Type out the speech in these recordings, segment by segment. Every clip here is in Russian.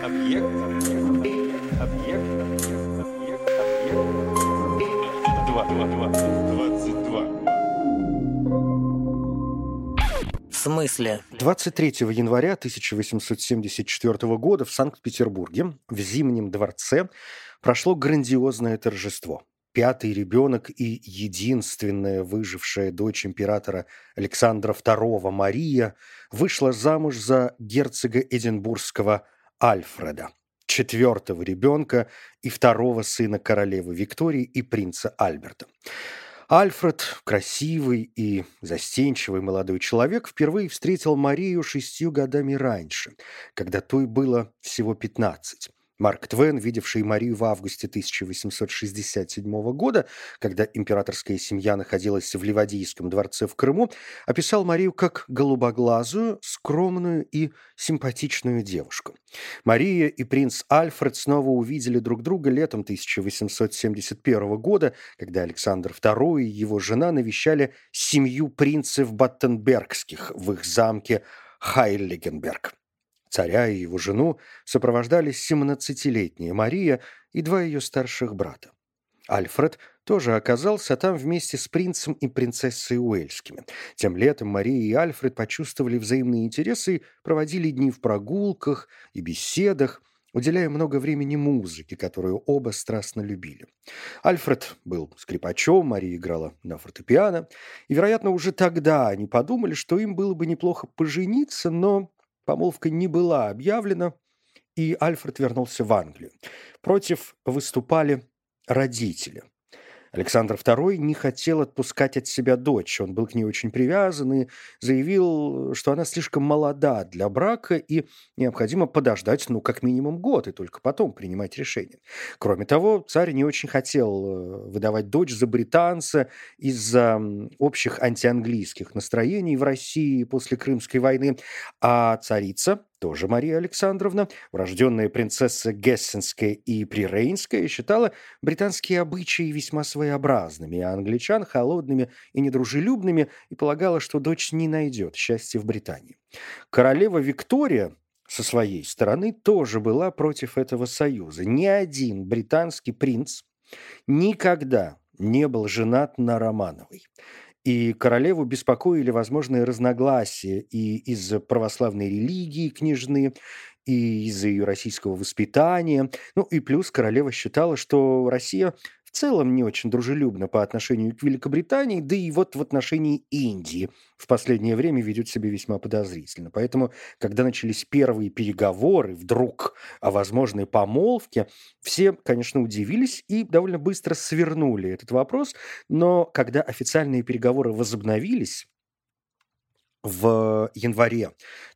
Объект. Объект. Объект. Объект. Объект. Два. Два. Два. Двадцать два. В смысле? 23 января 1874 года в Санкт-Петербурге в Зимнем дворце прошло грандиозное торжество. Пятый ребенок и единственная выжившая дочь императора Александра II Мария вышла замуж за герцога Эдинбургского Альфреда, четвертого ребенка и второго сына королевы Виктории и принца Альберта. Альфред, красивый и застенчивый молодой человек, впервые встретил Марию шестью годами раньше, когда той было всего пятнадцать. Марк Твен, видевший Марию в августе 1867 года, когда императорская семья находилась в Ливадийском дворце в Крыму, описал Марию как голубоглазую, скромную и симпатичную девушку. Мария и принц Альфред снова увидели друг друга летом 1871 года, когда Александр II и его жена навещали семью принцев Баттенбергских в их замке Хайлигенберг. Царя и его жену сопровождали 17-летняя Мария и два ее старших брата. Альфред тоже оказался там вместе с принцем и принцессой Уэльскими. Тем летом Мария и Альфред почувствовали взаимные интересы и проводили дни в прогулках и беседах, уделяя много времени музыке, которую оба страстно любили. Альфред был скрипачом, Мария играла на фортепиано, и, вероятно, уже тогда они подумали, что им было бы неплохо пожениться, но Помолвка не была объявлена, и Альфред вернулся в Англию. Против выступали родители. Александр II не хотел отпускать от себя дочь. Он был к ней очень привязан и заявил, что она слишком молода для брака и необходимо подождать, ну, как минимум год, и только потом принимать решение. Кроме того, царь не очень хотел э, выдавать дочь за британца из-за общих антианглийских настроений в России после Крымской войны, а царица тоже Мария Александровна, урожденная принцесса Гессенская и Прирейнская, считала британские обычаи весьма своеобразными, а англичан холодными и недружелюбными, и полагала, что дочь не найдет счастья в Британии. Королева Виктория со своей стороны тоже была против этого союза. Ни один британский принц никогда не был женат на Романовой и королеву беспокоили возможные разногласия и из-за православной религии княжны, и из-за ее российского воспитания. Ну и плюс королева считала, что Россия в целом не очень дружелюбна по отношению к Великобритании, да и вот в отношении Индии в последнее время ведет себя весьма подозрительно. Поэтому, когда начались первые переговоры вдруг о возможной помолвке, все, конечно, удивились и довольно быстро свернули этот вопрос. Но когда официальные переговоры возобновились, в январе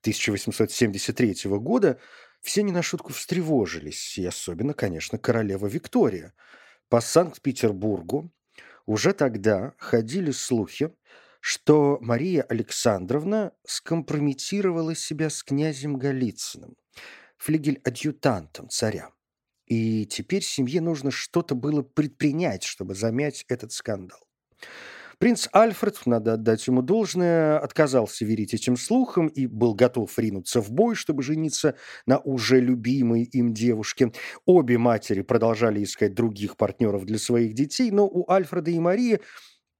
1873 года все не на шутку встревожились, и особенно, конечно, королева Виктория – по Санкт-Петербургу уже тогда ходили слухи, что Мария Александровна скомпрометировала себя с князем Голицыным, флигель-адъютантом царя. И теперь семье нужно что-то было предпринять, чтобы замять этот скандал. Принц Альфред, надо отдать ему должное, отказался верить этим слухам и был готов ринуться в бой, чтобы жениться на уже любимой им девушке. Обе матери продолжали искать других партнеров для своих детей, но у Альфреда и Марии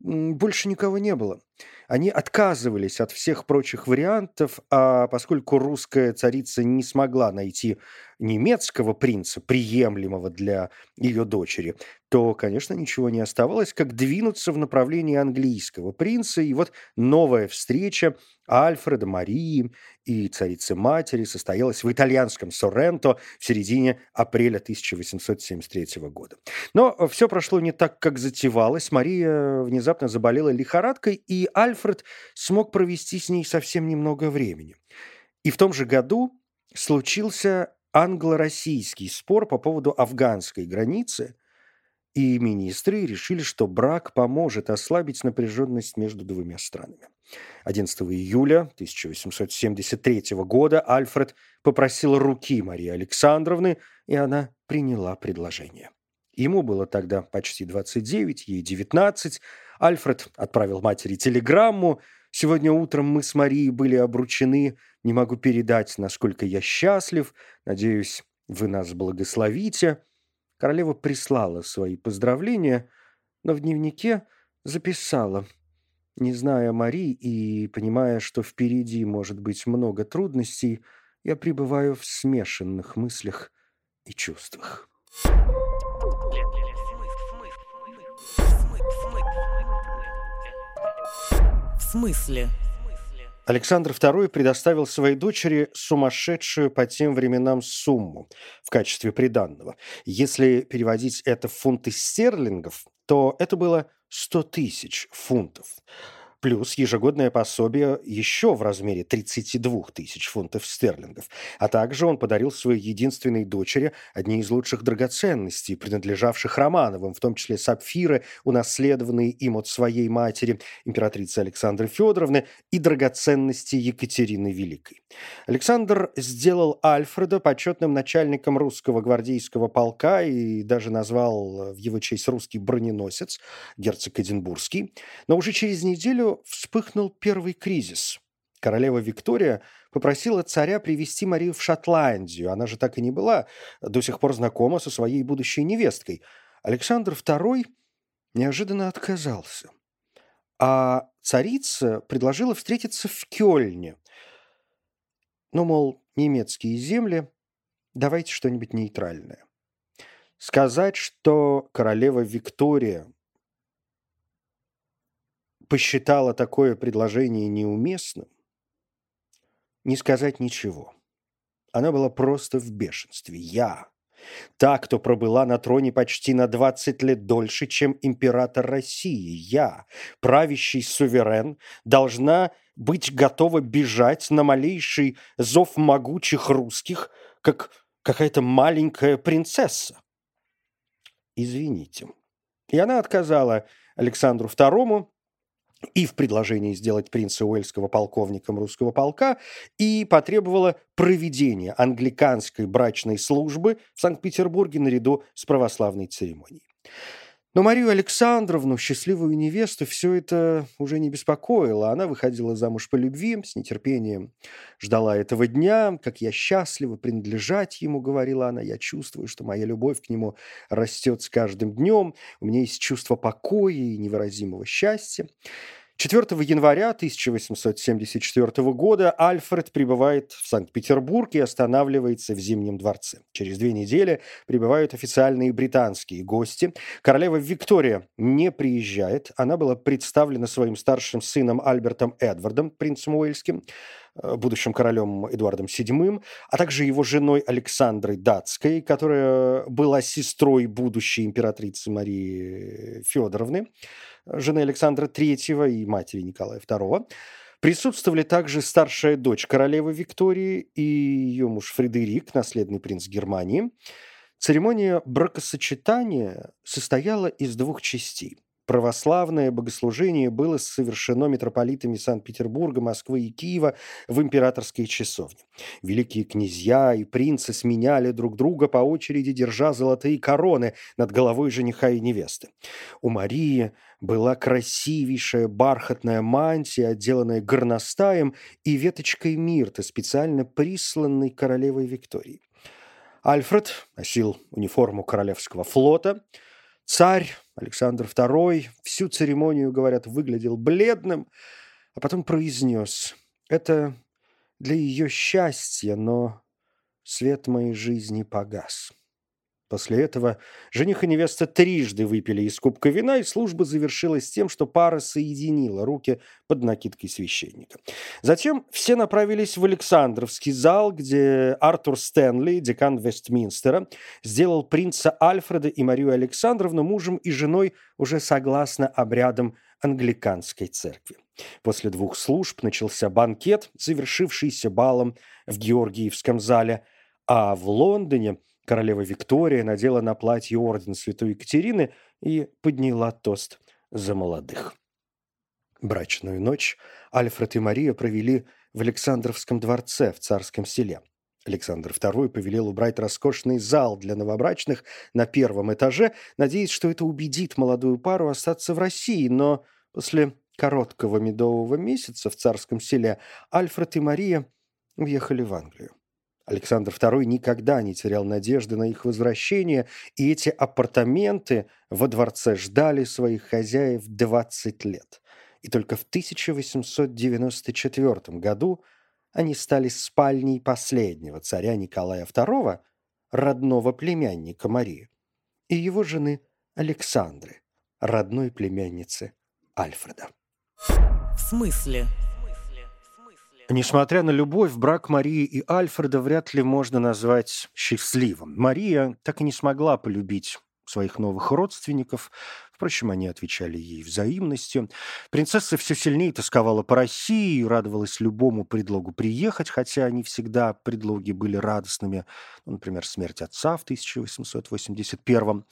больше никого не было. Они отказывались от всех прочих вариантов, а поскольку русская царица не смогла найти немецкого принца, приемлемого для ее дочери, то, конечно, ничего не оставалось, как двинуться в направлении английского принца. И вот новая встреча Альфреда, Марии и царицы-матери состоялась в итальянском Сорренто в середине апреля 1873 года. Но все прошло не так, как затевалось. Мария внезапно заболела лихорадкой, и Альфред смог провести с ней совсем немного времени. И в том же году случился англо-российский спор по поводу афганской границы, и министры решили, что брак поможет ослабить напряженность между двумя странами. 11 июля 1873 года Альфред попросил руки Марии Александровны, и она приняла предложение. Ему было тогда почти 29, ей 19. Альфред отправил матери телеграмму. «Сегодня утром мы с Марией были обручены Не могу передать, насколько я счастлив. Надеюсь, вы нас благословите». Королева прислала свои поздравления, но в дневнике записала. Не зная Мари и понимая, что впереди может быть много трудностей, я пребываю в смешанных мыслях и чувствах. В смысле? Александр II предоставил своей дочери сумасшедшую по тем временам сумму в качестве приданного. Если переводить это в фунты стерлингов, то это было 100 тысяч фунтов плюс ежегодное пособие еще в размере 32 тысяч фунтов стерлингов. А также он подарил своей единственной дочери одни из лучших драгоценностей, принадлежавших Романовым, в том числе сапфиры, унаследованные им от своей матери, императрицы Александры Федоровны, и драгоценности Екатерины Великой. Александр сделал Альфреда почетным начальником русского гвардейского полка и даже назвал в его честь русский броненосец, герцог Эдинбургский. Но уже через неделю вспыхнул первый кризис. Королева Виктория попросила царя привести Марию в Шотландию. Она же так и не была до сих пор знакома со своей будущей невесткой. Александр II неожиданно отказался. А царица предложила встретиться в Кёльне. Ну, мол, немецкие земли, давайте что-нибудь нейтральное. Сказать, что королева Виктория посчитала такое предложение неуместным, не сказать ничего. Она была просто в бешенстве. Я, та, кто пробыла на троне почти на 20 лет дольше, чем император России, я, правящий суверен, должна быть готова бежать на малейший зов могучих русских, как какая-то маленькая принцесса. Извините. И она отказала Александру II и в предложении сделать принца Уэльского полковником русского полка, и потребовала проведения англиканской брачной службы в Санкт-Петербурге наряду с православной церемонией. Но Марию Александровну, счастливую невесту, все это уже не беспокоило. Она выходила замуж по любви, с нетерпением ждала этого дня. «Как я счастлива принадлежать ему», — говорила она. «Я чувствую, что моя любовь к нему растет с каждым днем. У меня есть чувство покоя и невыразимого счастья». 4 января 1874 года Альфред прибывает в Санкт-Петербург и останавливается в Зимнем дворце. Через две недели прибывают официальные британские гости. Королева Виктория не приезжает. Она была представлена своим старшим сыном Альбертом Эдвардом, принцем Уэльским, э, будущим королем Эдуардом VII, а также его женой Александрой Датской, которая была сестрой будущей императрицы Марии Федоровны жены Александра III и матери Николая II. Присутствовали также старшая дочь королевы Виктории и ее муж Фредерик, наследный принц Германии. Церемония бракосочетания состояла из двух частей. Православное богослужение было совершено митрополитами Санкт-Петербурга, Москвы и Киева в императорской часовне. Великие князья и принцы сменяли друг друга по очереди, держа золотые короны над головой жениха и невесты. У Марии была красивейшая бархатная мантия, отделанная горностаем и веточкой мирта, специально присланной королевой Викторией. Альфред носил униформу королевского флота. Царь Александр II всю церемонию, говорят, выглядел бледным, а потом произнес «Это для ее счастья, но свет моей жизни погас». После этого жених и невеста трижды выпили из кубка вина, и служба завершилась тем, что пара соединила руки под накидкой священника. Затем все направились в Александровский зал, где Артур Стэнли, декан Вестминстера, сделал принца Альфреда и Марию Александровну мужем и женой уже согласно обрядам англиканской церкви. После двух служб начался банкет, завершившийся балом в Георгиевском зале, а в Лондоне – Королева Виктория надела на платье орден Святой Екатерины и подняла тост за молодых. Брачную ночь Альфред и Мария провели в Александровском дворце в Царском селе. Александр II повелел убрать роскошный зал для новобрачных на первом этаже, надеясь, что это убедит молодую пару остаться в России, но после короткого медового месяца в Царском селе Альфред и Мария уехали в Англию. Александр II никогда не терял надежды на их возвращение, и эти апартаменты во дворце ждали своих хозяев 20 лет. И только в 1894 году они стали спальней последнего царя Николая II, родного племянника Марии, и его жены Александры, родной племянницы Альфреда. В смысле? Несмотря на любовь, брак Марии и Альфреда вряд ли можно назвать счастливым. Мария так и не смогла полюбить своих новых родственников. Впрочем, они отвечали ей взаимностью. Принцесса все сильнее тосковала по России и радовалась любому предлогу приехать, хотя не всегда предлоги были радостными. Ну, например, смерть отца в 1881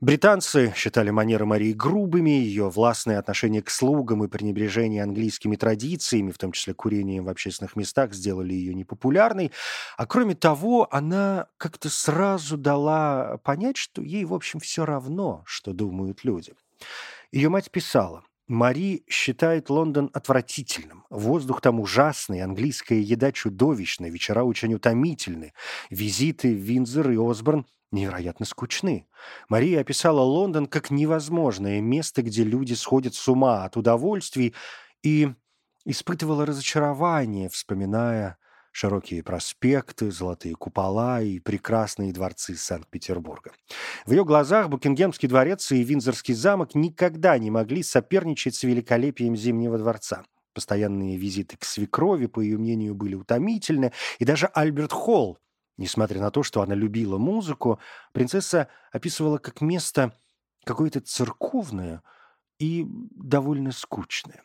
Британцы считали манеры Марии грубыми, ее властное отношение к слугам и пренебрежение английскими традициями, в том числе курением в общественных местах, сделали ее непопулярной. А кроме того, она как-то сразу дала понять, что ей, в общем, все равно, что думают люди. Ее мать писала, Мари считает Лондон отвратительным. Воздух там ужасный, английская еда чудовищная, вечера очень утомительны. Визиты в Виндзор и Осборн невероятно скучны. Мария описала Лондон как невозможное место, где люди сходят с ума от удовольствий, и испытывала разочарование, вспоминая широкие проспекты, золотые купола и прекрасные дворцы Санкт-Петербурга. В ее глазах Букингемский дворец и Виндзорский замок никогда не могли соперничать с великолепием Зимнего дворца. Постоянные визиты к свекрови, по ее мнению, были утомительны, и даже Альберт Холл, Несмотря на то, что она любила музыку, принцесса описывала как место какое-то церковное и довольно скучное.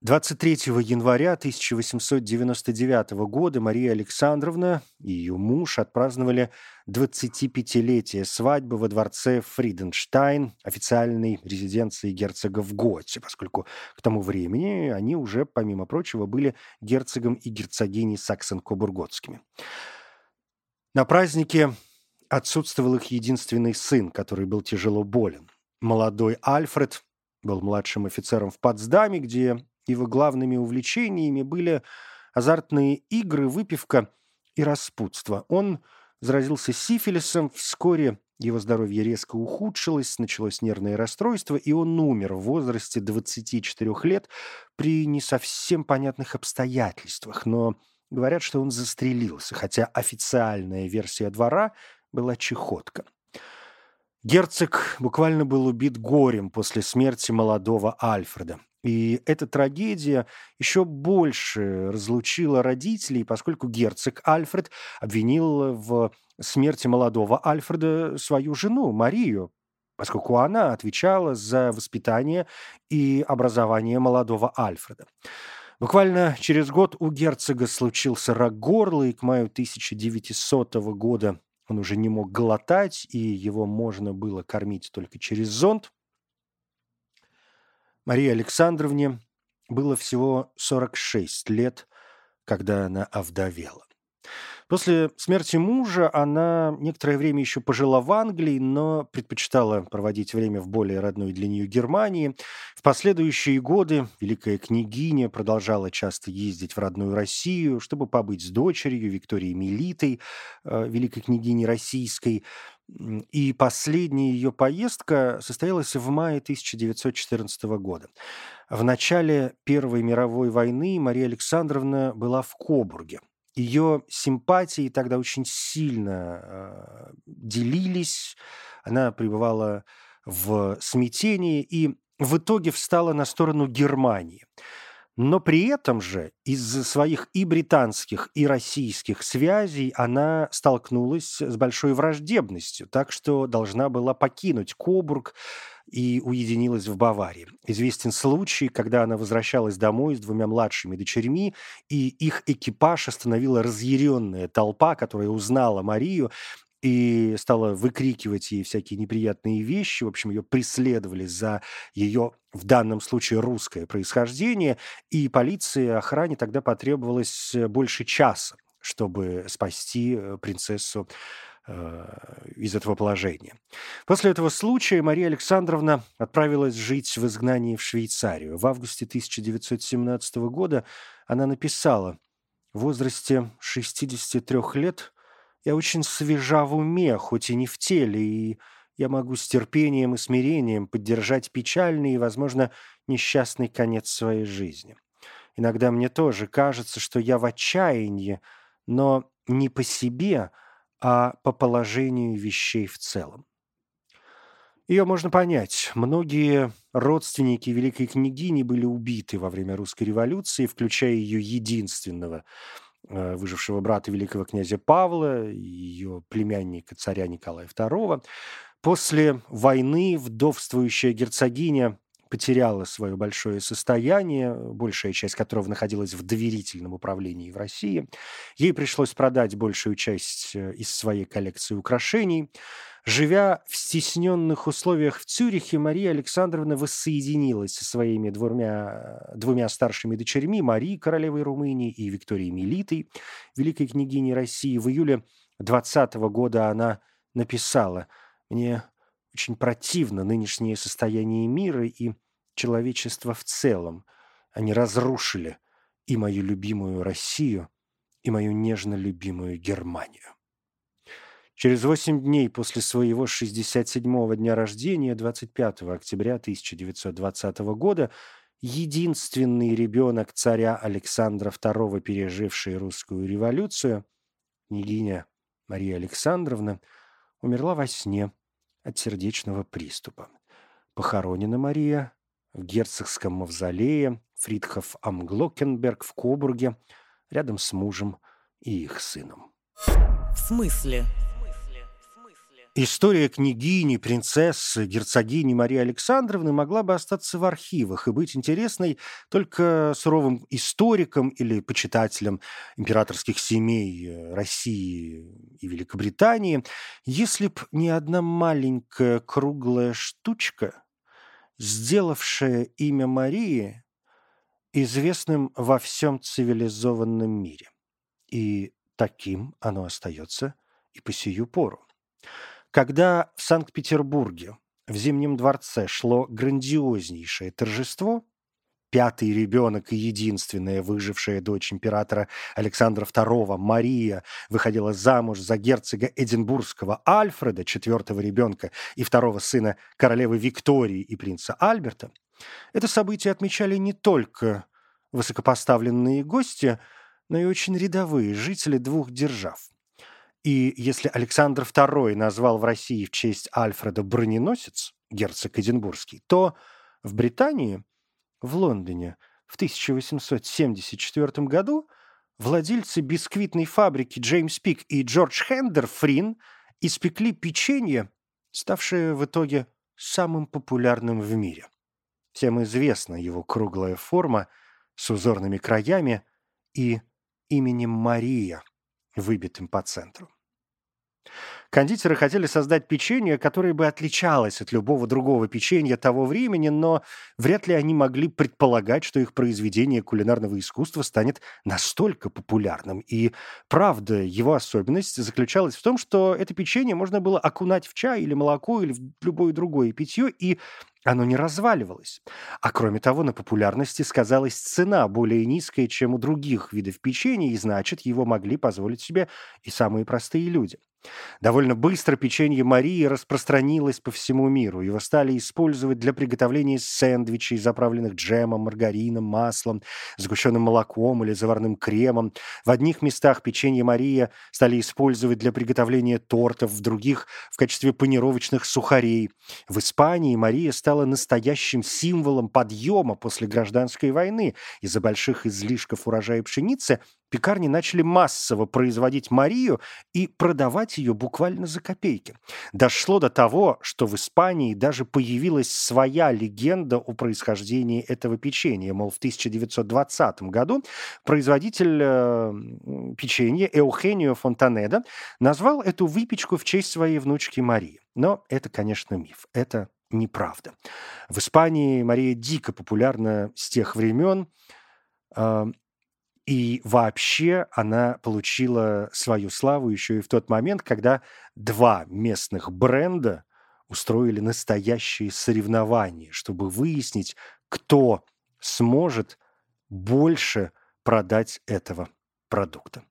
23 января 1899 года Мария Александровна и ее муж отпраздновали 25-летие свадьбы во дворце Фриденштайн, официальной резиденции герцога в Готте, поскольку к тому времени они уже, помимо прочего, были герцогом и герцогиней Саксон-Кобурготскими. На празднике отсутствовал их единственный сын, который был тяжело болен. Молодой Альфред был младшим офицером в Потсдаме, где его главными увлечениями были азартные игры, выпивка и распутство. Он заразился сифилисом, вскоре его здоровье резко ухудшилось, началось нервное расстройство, и он умер в возрасте 24 лет при не совсем понятных обстоятельствах. Но говорят, что он застрелился, хотя официальная версия двора была чехотка. Герцог буквально был убит горем после смерти молодого Альфреда. И эта трагедия еще больше разлучила родителей, поскольку герцог Альфред обвинил в смерти молодого Альфреда свою жену Марию, поскольку она отвечала за воспитание и образование молодого Альфреда. Буквально через год у герцога случился рак горла, и к маю 1900 года он уже не мог глотать, и его можно было кормить только через зонд. Марии Александровне было всего 46 лет, когда она овдовела. После смерти мужа она некоторое время еще пожила в Англии, но предпочитала проводить время в более родной для нее Германии. В последующие годы великая княгиня продолжала часто ездить в родную Россию, чтобы побыть с дочерью Викторией Мелитой, э, великой княгиней российской. И последняя ее поездка состоялась в мае 1914 года. В начале Первой мировой войны Мария Александровна была в Кобурге ее симпатии тогда очень сильно э, делились, она пребывала в смятении и в итоге встала на сторону Германии. Но при этом же из-за своих и британских, и российских связей она столкнулась с большой враждебностью, так что должна была покинуть Кобург, и уединилась в Баварии. Известен случай, когда она возвращалась домой с двумя младшими дочерьми, и их экипаж остановила разъяренная толпа, которая узнала Марию и стала выкрикивать ей всякие неприятные вещи. В общем, ее преследовали за ее, в данном случае, русское происхождение, и полиции охране тогда потребовалось больше часа, чтобы спасти э, принцессу Э, из этого положения. После этого случая Мария Александровна отправилась жить в изгнании в Швейцарию. В августе 1917 года она написала В возрасте 63 лет я очень свежа в уме, хоть и не в теле, и я могу с терпением и смирением поддержать печальный и, возможно, несчастный конец своей жизни. Иногда мне тоже кажется, что я в отчаянии, но не по себе, а по положению вещей в целом. Ее можно понять. Многие родственники великой княгини были убиты во время русской революции, включая ее единственного выжившего брата великого князя Павла, ее племянника царя Николая II. После войны вдовствующая герцогиня потеряла свое большое состояние, большая часть которого находилась в доверительном управлении в России. Ей пришлось продать большую часть э, из своей коллекции украшений. Живя в стесненных условиях в Цюрихе, Мария Александровна воссоединилась со своими двумя, двумя старшими дочерьми, Марией, королевой Румынии, и Викторией Мелитой, великой княгиней России. В июле 20 года она написала «Мне очень противно нынешнее состояние мира и человечества в целом. Они разрушили и мою любимую Россию, и мою нежно любимую Германию. Через восемь дней после своего 67-го дня рождения, 25 октября 1920 года, единственный ребенок царя Александра II, переживший русскую революцию, княгиня Мария Александровна, умерла во сне от сердечного приступа. Похоронена Мария в герцогском мавзолее Фридхоф Амглокенберг в Кобурге рядом с мужем и их сыном. В смысле? История княгини, принцессы, герцогини Марии Александровны могла бы остаться в архивах и быть интересной только суровым историкам или почитателям императорских семей э, России и Великобритании, если б не одна маленькая круглая штучка, сделавшая имя Марии известным во всем цивилизованном мире. И таким оно остается и по сию пору. Когда в Санкт-Петербурге в Зимнем дворце шло грандиознейшее торжество, пятый ребенок и единственная выжившая дочь императора Александра II Мария выходила замуж за герцога Эдинбургского Альфреда, четвертого ребенка и второго сына королевы Виктории и принца Альберта, это событие отмечали не только высокопоставленные гости, но и очень рядовые жители двух держав. И если Александр II назвал в России в честь Альфреда броненосец, герцог Эдинбургский, то в Британии, в Лондоне, в 1874 году владельцы бисквитной фабрики Джеймс Пик и Джордж Хендер Фрин испекли печенье, ставшее в итоге самым популярным в мире. Всем известна его круглая форма с узорными краями и именем Мария, выбитым по центру. Кондитеры хотели создать печенье, которое бы отличалось от любого другого печенья того времени, но вряд ли они могли предполагать, что их произведение кулинарного искусства станет настолько популярным. И правда, его особенность заключалась в том, что это печенье можно было окунать в чай или молоко или в любое другое питье, и оно не разваливалось. А кроме того, на популярности сказалась цена более низкая, чем у других видов печенья, и значит, его могли позволить себе и самые простые люди. Довольно быстро печенье Марии распространилось по всему миру. Его стали использовать для приготовления сэндвичей, заправленных джемом, маргарином, маслом, сгущенным молоком или заварным кремом. В одних местах печенье Мария стали использовать для приготовления тортов, в других – в качестве панировочных сухарей. В Испании Мария стала настоящим символом подъема после гражданской войны. Из-за больших излишков урожая пшеницы пекарни начали массово производить Марию и продавать ее буквально за копейки. Дошло до того, что в Испании даже появилась своя легенда о происхождении этого печенья. Мол, в 1920 году производитель э, печенья Эухенио Фонтанеда назвал эту выпечку в честь своей внучки Марии. Но это, конечно, миф. Это неправда. В Испании Мария дико популярна с тех времен. И вообще она получила свою славу еще и в тот момент, когда два местных бренда устроили настоящие соревнования, чтобы выяснить, кто сможет больше продать этого продукта.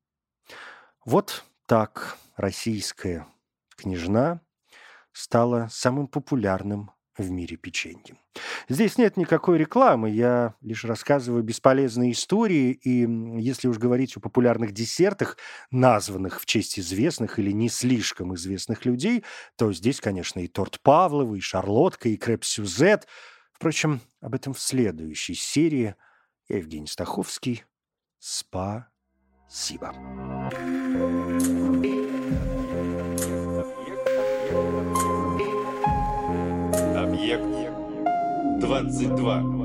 Вот так российская княжна стала самым популярным в мире печенье. Здесь нет никакой рекламы, я лишь рассказываю бесполезные истории, и если уж говорить о популярных десертах, названных в честь известных или не слишком известных людей, то здесь, конечно, и торт Павлова, и шарлотка, и креп-сюзет. Впрочем, об этом в следующей серии. Евгений Стаховский. Спасибо. Объект 22.